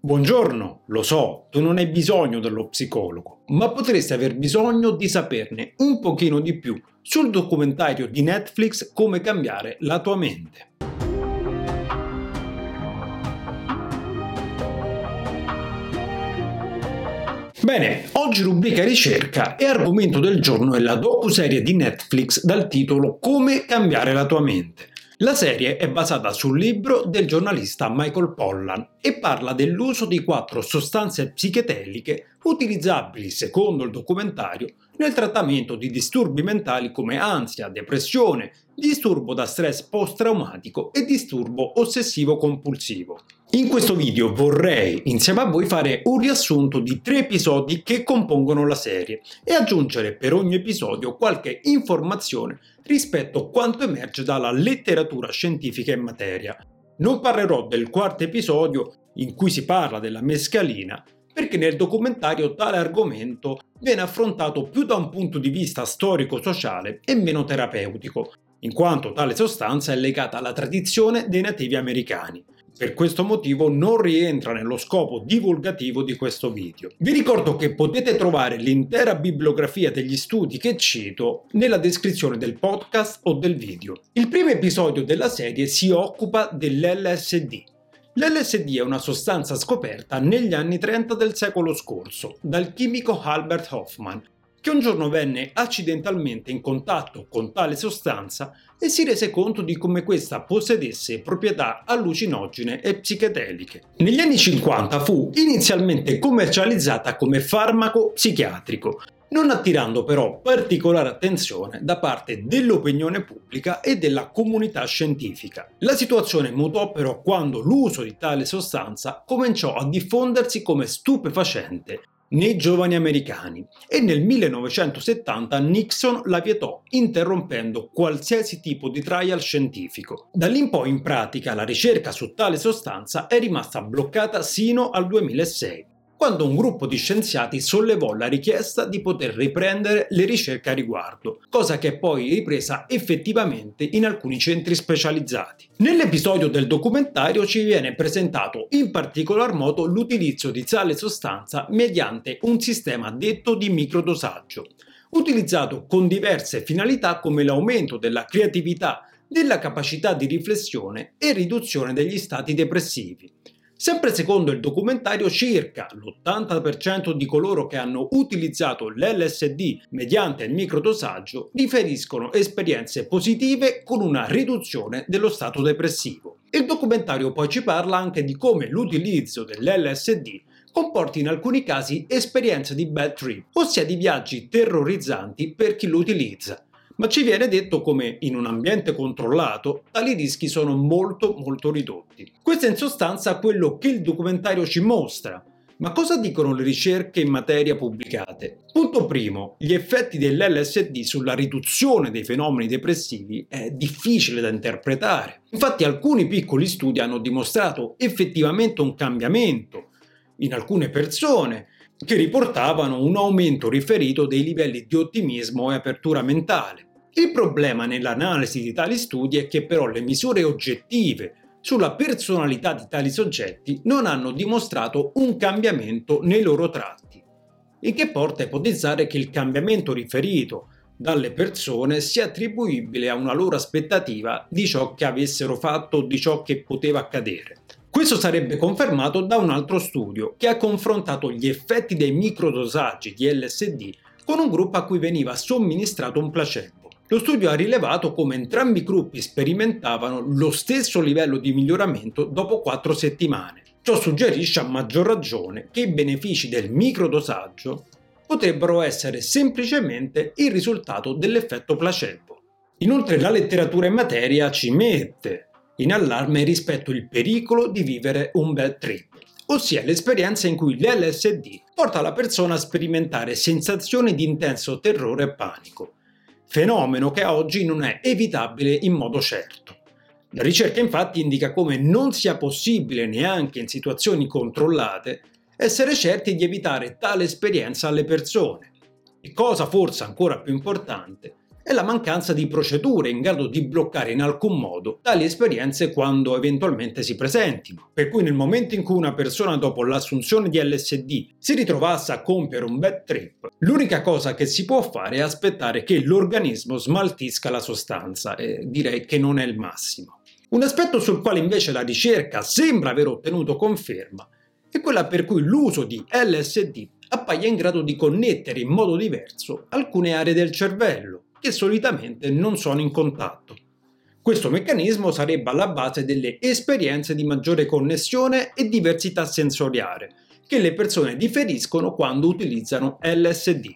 Buongiorno, lo so, tu non hai bisogno dello psicologo, ma potresti aver bisogno di saperne un pochino di più sul documentario di Netflix Come cambiare la tua mente. Bene, oggi rubrica ricerca e argomento del giorno è la docu-serie di Netflix dal titolo Come cambiare la tua mente. La serie è basata sul libro del giornalista Michael Pollan e parla dell'uso di quattro sostanze psichedeliche utilizzabili, secondo il documentario, nel trattamento di disturbi mentali come ansia, depressione, disturbo da stress post-traumatico e disturbo ossessivo-compulsivo. In questo video vorrei insieme a voi fare un riassunto di tre episodi che compongono la serie e aggiungere per ogni episodio qualche informazione rispetto a quanto emerge dalla letteratura scientifica in materia. Non parlerò del quarto episodio in cui si parla della mescalina perché nel documentario tale argomento viene affrontato più da un punto di vista storico-sociale e meno terapeutico, in quanto tale sostanza è legata alla tradizione dei nativi americani. Per questo motivo non rientra nello scopo divulgativo di questo video. Vi ricordo che potete trovare l'intera bibliografia degli studi che cito nella descrizione del podcast o del video. Il primo episodio della serie si occupa dell'LSD, L'LSD è una sostanza scoperta negli anni 30 del secolo scorso dal chimico Albert Hoffman, che un giorno venne accidentalmente in contatto con tale sostanza e si rese conto di come questa possedesse proprietà allucinogene e psichedeliche. Negli anni 50 fu inizialmente commercializzata come farmaco psichiatrico, non attirando però particolare attenzione da parte dell'opinione pubblica e della comunità scientifica. La situazione mutò però quando l'uso di tale sostanza cominciò a diffondersi come stupefacente nei giovani americani e nel 1970 Nixon la vietò interrompendo qualsiasi tipo di trial scientifico. Da lì in poi in pratica la ricerca su tale sostanza è rimasta bloccata sino al 2006 quando un gruppo di scienziati sollevò la richiesta di poter riprendere le ricerche a riguardo, cosa che è poi ripresa effettivamente in alcuni centri specializzati. Nell'episodio del documentario ci viene presentato in particolar modo l'utilizzo di tale sostanza mediante un sistema detto di microdosaggio, utilizzato con diverse finalità come l'aumento della creatività, della capacità di riflessione e riduzione degli stati depressivi. Sempre secondo il documentario, circa l'80% di coloro che hanno utilizzato l'LSD mediante il microdosaggio riferiscono esperienze positive con una riduzione dello stato depressivo. Il documentario poi ci parla anche di come l'utilizzo dell'LSD comporti in alcuni casi esperienze di bad trip, ossia di viaggi terrorizzanti per chi lo utilizza, ma ci viene detto come in un ambiente controllato tali rischi sono molto molto ridotti. Questo è in sostanza quello che il documentario ci mostra. Ma cosa dicono le ricerche in materia pubblicate? Punto primo, gli effetti dell'LSD sulla riduzione dei fenomeni depressivi è difficile da interpretare. Infatti alcuni piccoli studi hanno dimostrato effettivamente un cambiamento in alcune persone che riportavano un aumento riferito dei livelli di ottimismo e apertura mentale. Il problema nell'analisi di tali studi è che però le misure oggettive sulla personalità di tali soggetti non hanno dimostrato un cambiamento nei loro tratti, il che porta a ipotizzare che il cambiamento riferito dalle persone sia attribuibile a una loro aspettativa di ciò che avessero fatto o di ciò che poteva accadere. Questo sarebbe confermato da un altro studio che ha confrontato gli effetti dei microdosaggi di LSD con un gruppo a cui veniva somministrato un placebo. Lo studio ha rilevato come entrambi i gruppi sperimentavano lo stesso livello di miglioramento dopo 4 settimane. Ciò suggerisce a maggior ragione che i benefici del microdosaggio potrebbero essere semplicemente il risultato dell'effetto placebo. Inoltre la letteratura in materia ci mette in allarme rispetto al pericolo di vivere un bad trip, ossia l'esperienza in cui l'LSD porta la persona a sperimentare sensazioni di intenso terrore e panico, fenomeno che oggi non è evitabile in modo certo. La ricerca infatti indica come non sia possibile neanche in situazioni controllate essere certi di evitare tale esperienza alle persone. E cosa forse ancora più importante è la mancanza di procedure in grado di bloccare in alcun modo tali esperienze quando eventualmente si presentino. Per cui nel momento in cui una persona dopo l'assunzione di LSD si ritrovasse a compiere un bad trip, l'unica cosa che si può fare è aspettare che l'organismo smaltisca la sostanza e direi che non è il massimo. Un aspetto sul quale invece la ricerca sembra aver ottenuto conferma è quella per cui l'uso di LSD appaia in grado di connettere in modo diverso alcune aree del cervello che solitamente non sono in contatto. Questo meccanismo sarebbe alla base delle esperienze di maggiore connessione e diversità sensoriale che le persone differiscono quando utilizzano LSD.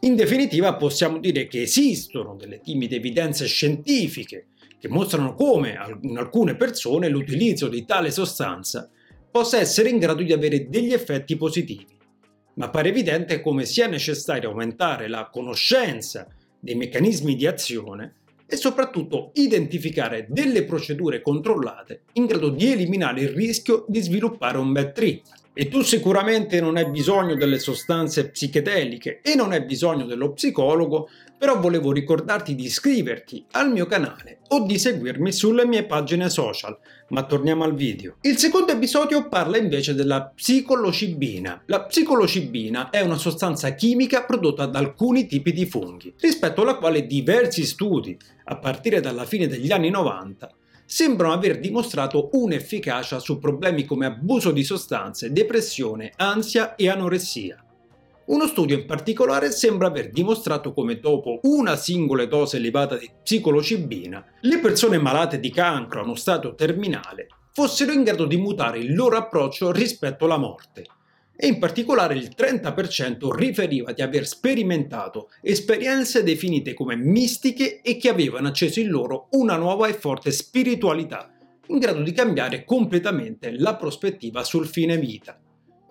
In definitiva possiamo dire che esistono delle timide evidenze scientifiche che mostrano come in alcune persone l'utilizzo di tale sostanza possa essere in grado di avere degli effetti positivi. Ma pare evidente come sia necessario aumentare la conoscenza dei meccanismi di azione e soprattutto identificare delle procedure controllate in grado di eliminare il rischio di sviluppare un bad trip. E tu sicuramente non hai bisogno delle sostanze psichedeliche e non hai bisogno dello psicologo, però volevo ricordarti di iscriverti al mio canale o di seguirmi sulle mie pagine social. Ma torniamo al video. Il secondo episodio parla invece della psicolocibina. La psicolocibina è una sostanza chimica prodotta da alcuni tipi di funghi, rispetto alla quale diversi studi, a partire dalla fine degli anni 90, sembrano aver dimostrato un'efficacia su problemi come abuso di sostanze, depressione, ansia e anoressia. Uno studio in particolare sembra aver dimostrato come dopo una singola dose elevata di psicolocibina, le persone malate di cancro a uno stato terminale fossero in grado di mutare il loro approccio rispetto alla morte, e in particolare il 30% riferiva di aver sperimentato esperienze definite come mistiche e che avevano acceso in loro una nuova e forte spiritualità, in grado di cambiare completamente la prospettiva sul fine vita.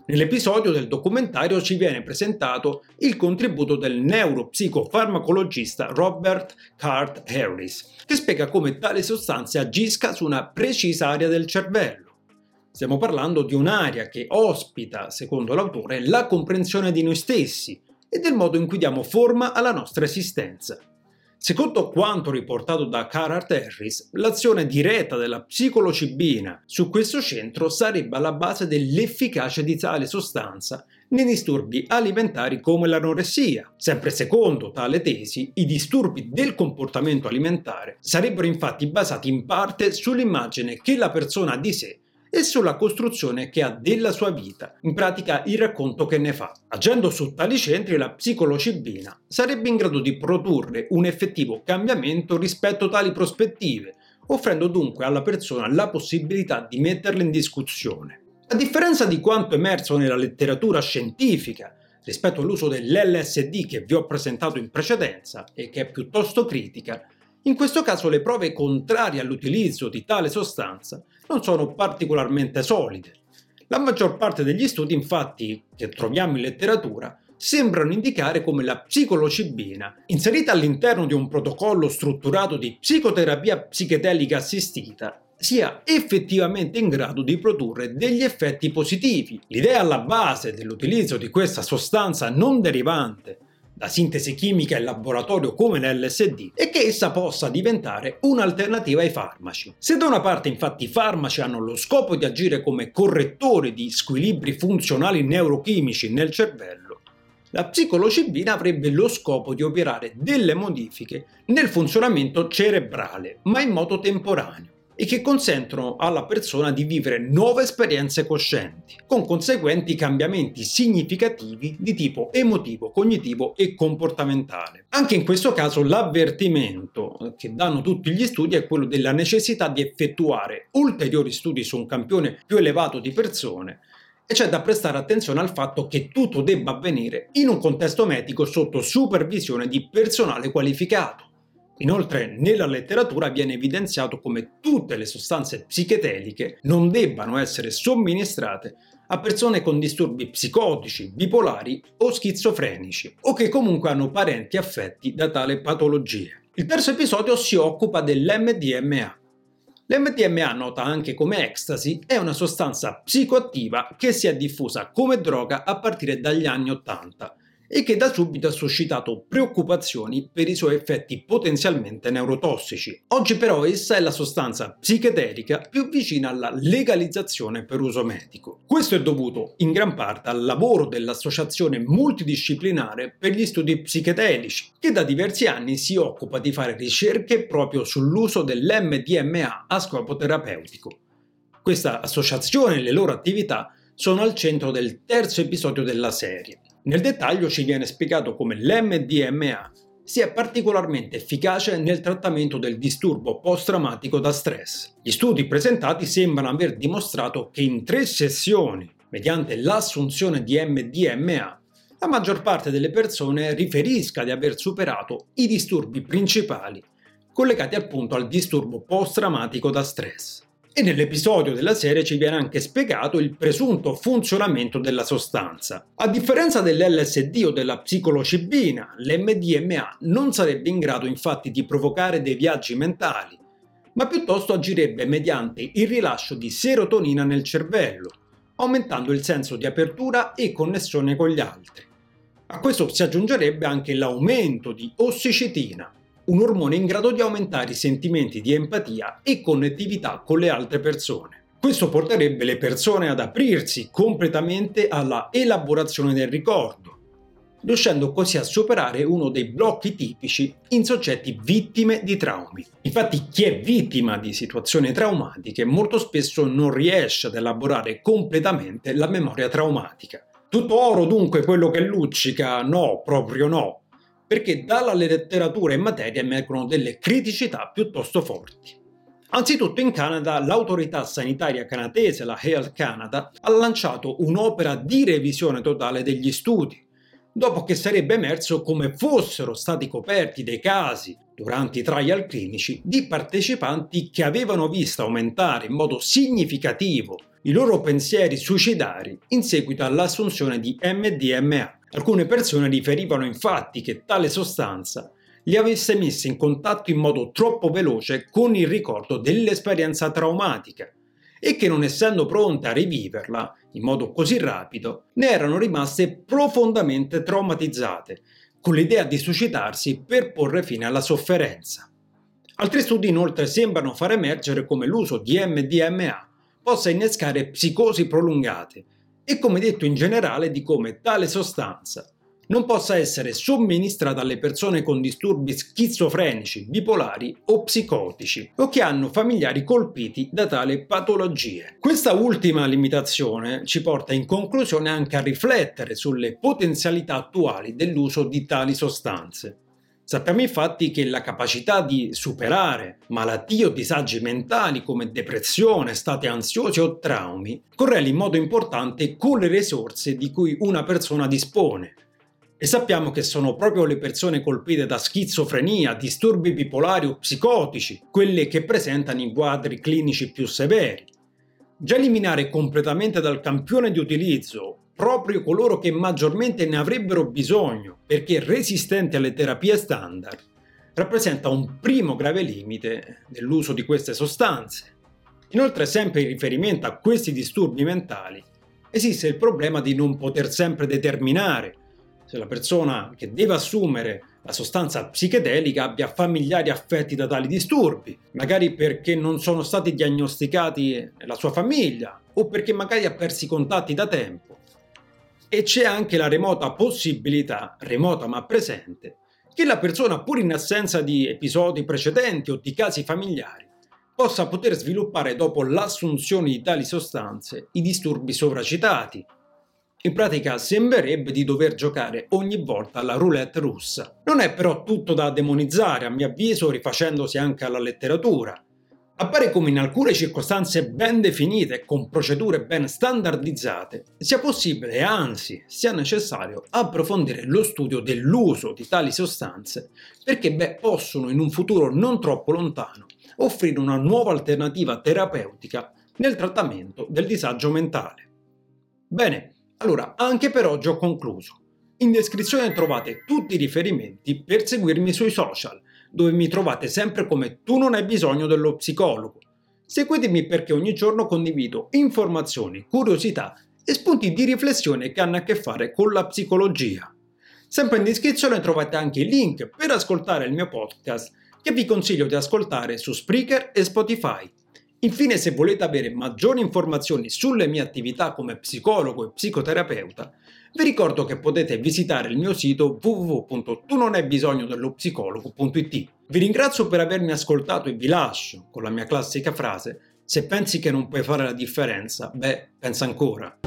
Nell'episodio del documentario ci viene presentato il contributo del neuropsicofarmacologista Robert Cart Harris, che spiega come tale sostanza agisca su una precisa area del cervello Stiamo parlando di un'area che ospita, secondo l'autore, la comprensione di noi stessi e del modo in cui diamo forma alla nostra esistenza. Secondo quanto riportato da Carhart Harris, l'azione diretta della psicolocibina su questo centro sarebbe alla base dell'efficacia di tale sostanza nei disturbi alimentari come l'anoressia. Sempre secondo tale tesi, i disturbi del comportamento alimentare sarebbero infatti basati in parte sull'immagine che la persona ha di sé e sulla costruzione che ha della sua vita, in pratica il racconto che ne fa. Agendo su tali centri la psicolocibina sarebbe in grado di produrre un effettivo cambiamento rispetto a tali prospettive, offrendo dunque alla persona la possibilità di metterle in discussione. A differenza di quanto emerso nella letteratura scientifica rispetto all'uso dell'LSD che vi ho presentato in precedenza e che è piuttosto critica, in questo caso le prove contrarie all'utilizzo di tale sostanza non sono particolarmente solide. La maggior parte degli studi, infatti, che troviamo in letteratura, sembrano indicare come la psicolocibina, inserita all'interno di un protocollo strutturato di psicoterapia psichedelica assistita, sia effettivamente in grado di produrre degli effetti positivi. L'idea alla base dell'utilizzo di questa sostanza non derivante la sintesi chimica in laboratorio come l'LSD e che essa possa diventare un'alternativa ai farmaci. Se da una parte infatti i farmaci hanno lo scopo di agire come correttori di squilibri funzionali neurochimici nel cervello, la psicolocibina avrebbe lo scopo di operare delle modifiche nel funzionamento cerebrale, ma in modo temporaneo e che consentono alla persona di vivere nuove esperienze coscienti, con conseguenti cambiamenti significativi di tipo emotivo, cognitivo e comportamentale. Anche in questo caso l'avvertimento che danno tutti gli studi è quello della necessità di effettuare ulteriori studi su un campione più elevato di persone e c'è da prestare attenzione al fatto che tutto debba avvenire in un contesto medico sotto supervisione di personale qualificato. Inoltre, nella letteratura viene evidenziato come tutte le sostanze psichedeliche non debbano essere somministrate a persone con disturbi psicotici, bipolari o schizofrenici, o che comunque hanno parenti affetti da tale patologia. Il terzo episodio si occupa dell'MDMA. L'MDMA, nota anche come ecstasy, è una sostanza psicoattiva che si è diffusa come droga a partire dagli anni 80 e che da subito ha suscitato preoccupazioni per i suoi effetti potenzialmente neurotossici. Oggi però essa è la sostanza psichedelica più vicina alla legalizzazione per uso medico. Questo è dovuto in gran parte al lavoro dell'Associazione Multidisciplinare per gli Studi Psichedelici, che da diversi anni si occupa di fare ricerche proprio sull'uso dell'MDMA a scopo terapeutico. Questa associazione e le loro attività sono al centro del terzo episodio della serie. Nel dettaglio ci viene spiegato come l'MDMA sia particolarmente efficace nel trattamento del disturbo post-traumatico da stress. Gli studi presentati sembrano aver dimostrato che in tre sessioni, mediante l'assunzione di MDMA, la maggior parte delle persone riferisca di aver superato i disturbi principali collegati appunto al disturbo post-traumatico da stress. E nell'episodio della serie ci viene anche spiegato il presunto funzionamento della sostanza. A differenza dell'LSD o della psicolocibina, l'MDMA non sarebbe in grado infatti di provocare dei viaggi mentali, ma piuttosto agirebbe mediante il rilascio di serotonina nel cervello, aumentando il senso di apertura e connessione con gli altri. A questo si aggiungerebbe anche l'aumento di ossicitina, un ormone in grado di aumentare i sentimenti di empatia e connettività con le altre persone. Questo porterebbe le persone ad aprirsi completamente alla elaborazione del ricordo, riuscendo così a superare uno dei blocchi tipici in soggetti vittime di traumi. Infatti chi è vittima di situazioni traumatiche molto spesso non riesce ad elaborare completamente la memoria traumatica. Tutto oro dunque quello che luccica? No, proprio no perché dalla letteratura in materia emergono delle criticità piuttosto forti. Anzitutto in Canada l'autorità sanitaria canadese, la Health Canada, ha lanciato un'opera di revisione totale degli studi, dopo che sarebbe emerso come fossero stati coperti dei casi durante i trial clinici di partecipanti che avevano visto aumentare in modo significativo i loro pensieri suicidari in seguito all'assunzione di MDMA. Alcune persone riferivano infatti che tale sostanza li avesse messi in contatto in modo troppo veloce con il ricordo dell'esperienza traumatica e che non essendo pronte a riviverla in modo così rapido, ne erano rimaste profondamente traumatizzate, con l'idea di suicidarsi per porre fine alla sofferenza. Altri studi inoltre sembrano far emergere come l'uso di MDMA possa innescare psicosi prolungate e come detto in generale di come tale sostanza non possa essere somministrata alle persone con disturbi schizofrenici, bipolari o psicotici o che hanno familiari colpiti da tale patologie. Questa ultima limitazione ci porta in conclusione anche a riflettere sulle potenzialità attuali dell'uso di tali sostanze. Sappiamo infatti che la capacità di superare malattie o disagi mentali come depressione, stati ansiosi o traumi correla in modo importante con le risorse di cui una persona dispone. E sappiamo che sono proprio le persone colpite da schizofrenia, disturbi bipolari o psicotici quelle che presentano i quadri clinici più severi. Già eliminare completamente dal campione di utilizzo proprio coloro che maggiormente ne avrebbero bisogno perché resistenti alle terapie standard, rappresenta un primo grave limite dell'uso di queste sostanze. Inoltre, sempre in riferimento a questi disturbi mentali, esiste il problema di non poter sempre determinare se la persona che deve assumere la sostanza psichedelica abbia familiari affetti da tali disturbi, magari perché non sono stati diagnosticati nella sua famiglia o perché magari ha persi i contatti da tempo e c'è anche la remota possibilità, remota ma presente, che la persona, pur in assenza di episodi precedenti o di casi familiari, possa poter sviluppare dopo l'assunzione di tali sostanze i disturbi sovracitati. In pratica sembrerebbe di dover giocare ogni volta alla roulette russa. Non è però tutto da demonizzare, a mio avviso, rifacendosi anche alla letteratura. Appare come in alcune circostanze ben definite con procedure ben standardizzate sia possibile anzi sia necessario approfondire lo studio dell'uso di tali sostanze perché beh, possono in un futuro non troppo lontano offrire una nuova alternativa terapeutica nel trattamento del disagio mentale. Bene, allora anche per oggi ho concluso. In descrizione trovate tutti i riferimenti per seguirmi sui social dove mi trovate sempre come tu non hai bisogno dello psicologo. Seguitemi perché ogni giorno condivido informazioni, curiosità e spunti di riflessione che hanno a che fare con la psicologia. Sempre in descrizione trovate anche il link per ascoltare il mio podcast che vi consiglio di ascoltare su Spreaker e Spotify. Infine, se volete avere maggiori informazioni sulle mie attività come psicologo e psicoterapeuta, vi ricordo che potete visitare il mio sito www.tunonhai Vi ringrazio per avermi ascoltato e vi lascio con la mia classica frase: se pensi che non puoi fare la differenza, beh, pensa ancora.